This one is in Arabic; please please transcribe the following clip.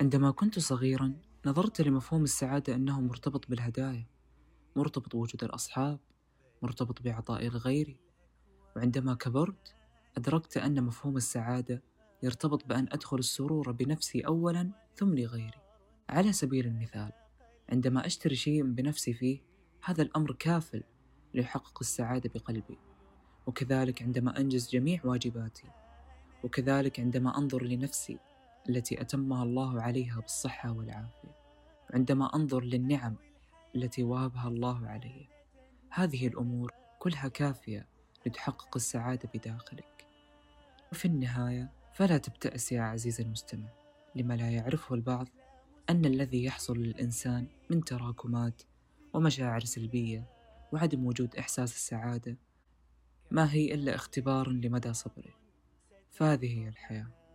عندما كنت صغيرا نظرت لمفهوم السعادة أنه مرتبط بالهدايا مرتبط بوجود الأصحاب مرتبط بعطاء الغير. وعندما كبرت أدركت أن مفهوم السعادة يرتبط بأن أدخل السرور بنفسي أولا ثم لغيري. على سبيل المثال عندما أشتري شيء بنفسي فيه هذا الأمر كافل ليحقق السعادة بقلبي. وكذلك عندما أنجز جميع واجباتي. وكذلك عندما أنظر لنفسي التي أتمها الله عليها بالصحة والعافية وعندما أنظر للنعم التي وهبها الله علي. هذه الأمور كلها كافية لتحقق السعادة بداخلك. وفي النهاية فلا تبتئس يا عزيزي المستمع لما لا يعرفه البعض أن الذي يحصل للإنسان من تراكمات ومشاعر سلبية وعدم وجود إحساس السعادة ما هي إلا اختبار لمدى صبره. فهذه هي الحياة.